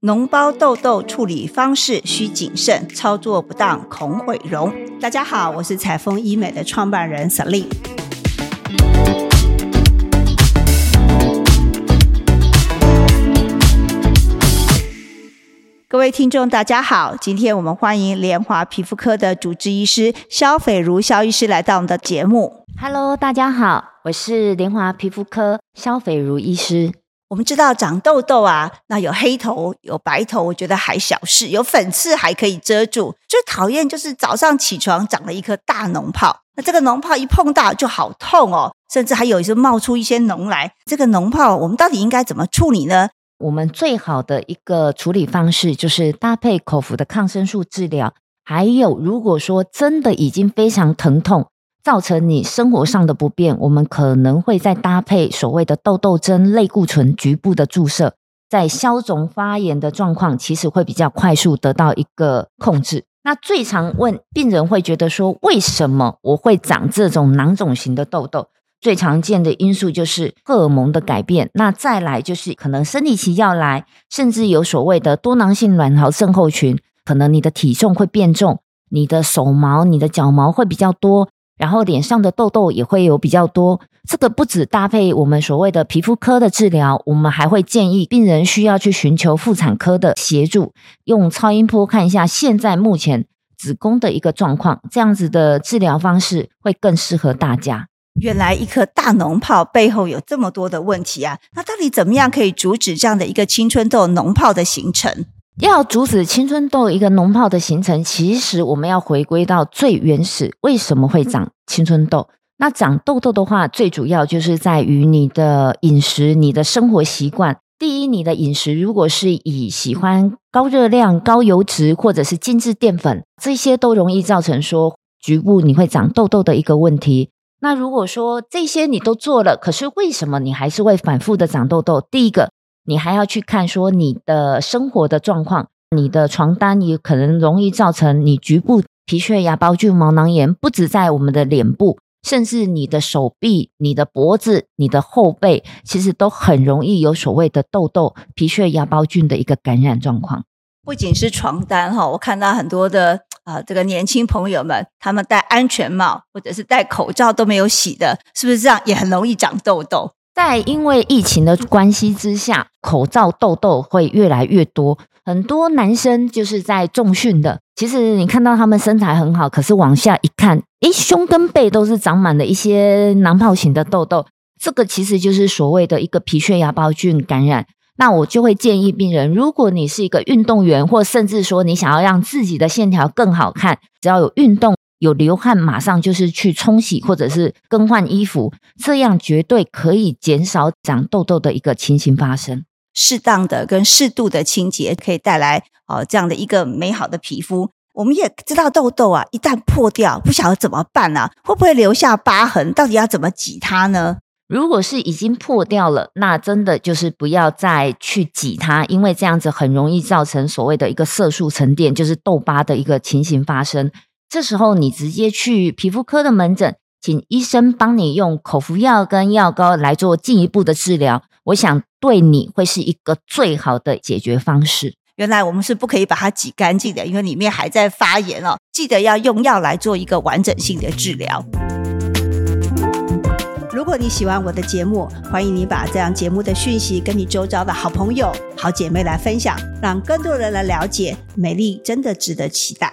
脓包痘痘处理方式需谨慎，操作不当恐毁容。大家好，我是彩丰医美的创办人 Selin。各位听众，大家好，今天我们欢迎联华皮肤科的主治医师肖斐如肖医师来到我们的节目。Hello，大家好，我是联华皮肤科肖斐如医师。我们知道长痘痘啊，那有黑头有白头，我觉得还小事；有粉刺还可以遮住。最讨厌就是早上起床长了一颗大脓泡，那这个脓泡一碰到就好痛哦，甚至还有时候冒出一些脓来。这个脓泡我们到底应该怎么处理呢？我们最好的一个处理方式就是搭配口服的抗生素治疗，还有如果说真的已经非常疼痛，造成你生活上的不便，我们可能会再搭配所谓的痘痘针类固醇局部的注射，在消肿发炎的状况，其实会比较快速得到一个控制。那最常问病人会觉得说，为什么我会长这种囊肿型的痘痘？最常见的因素就是荷尔蒙的改变，那再来就是可能生理期要来，甚至有所谓的多囊性卵巢症候群，可能你的体重会变重，你的手毛、你的脚毛会比较多，然后脸上的痘痘也会有比较多。这个不止搭配我们所谓的皮肤科的治疗，我们还会建议病人需要去寻求妇产科的协助，用超音波看一下现在目前子宫的一个状况，这样子的治疗方式会更适合大家。原来一颗大脓泡背后有这么多的问题啊！那到底怎么样可以阻止这样的一个青春痘脓泡的形成？要阻止青春痘一个脓泡的形成，其实我们要回归到最原始，为什么会长青春痘？那长痘痘的话，最主要就是在于你的饮食、你的生活习惯。第一，你的饮食如果是以喜欢高热量、高油脂或者是精致淀粉，这些都容易造成说局部你会长痘痘的一个问题。那如果说这些你都做了，可是为什么你还是会反复的长痘痘？第一个，你还要去看说你的生活的状况，你的床单也可能容易造成你局部皮屑芽孢菌毛囊炎，不止在我们的脸部，甚至你的手臂、你的脖子、你的后背，其实都很容易有所谓的痘痘、皮屑芽孢菌的一个感染状况。不仅是床单哈，我看到很多的啊、呃，这个年轻朋友们，他们戴安全帽或者是戴口罩都没有洗的，是不是这样也很容易长痘痘？在因为疫情的关系之下，口罩痘痘会越来越多。很多男生就是在重训的，其实你看到他们身材很好，可是往下一看，诶，胸跟背都是长满了一些囊泡型的痘痘。这个其实就是所谓的一个皮屑芽孢菌感染。那我就会建议病人，如果你是一个运动员，或甚至说你想要让自己的线条更好看，只要有运动、有流汗，马上就是去冲洗或者是更换衣服，这样绝对可以减少长痘痘的一个情形发生。适当的跟适度的清洁可以带来哦这样的一个美好的皮肤。我们也知道痘痘啊，一旦破掉，不晓得怎么办啊，会不会留下疤痕？到底要怎么挤它呢？如果是已经破掉了，那真的就是不要再去挤它，因为这样子很容易造成所谓的一个色素沉淀，就是痘疤的一个情形发生。这时候你直接去皮肤科的门诊，请医生帮你用口服药跟药膏来做进一步的治疗，我想对你会是一个最好的解决方式。原来我们是不可以把它挤干净的，因为里面还在发炎哦。记得要用药来做一个完整性的治疗。如果你喜欢我的节目，欢迎你把这样节目的讯息跟你周遭的好朋友、好姐妹来分享，让更多人来了解美丽真的值得期待。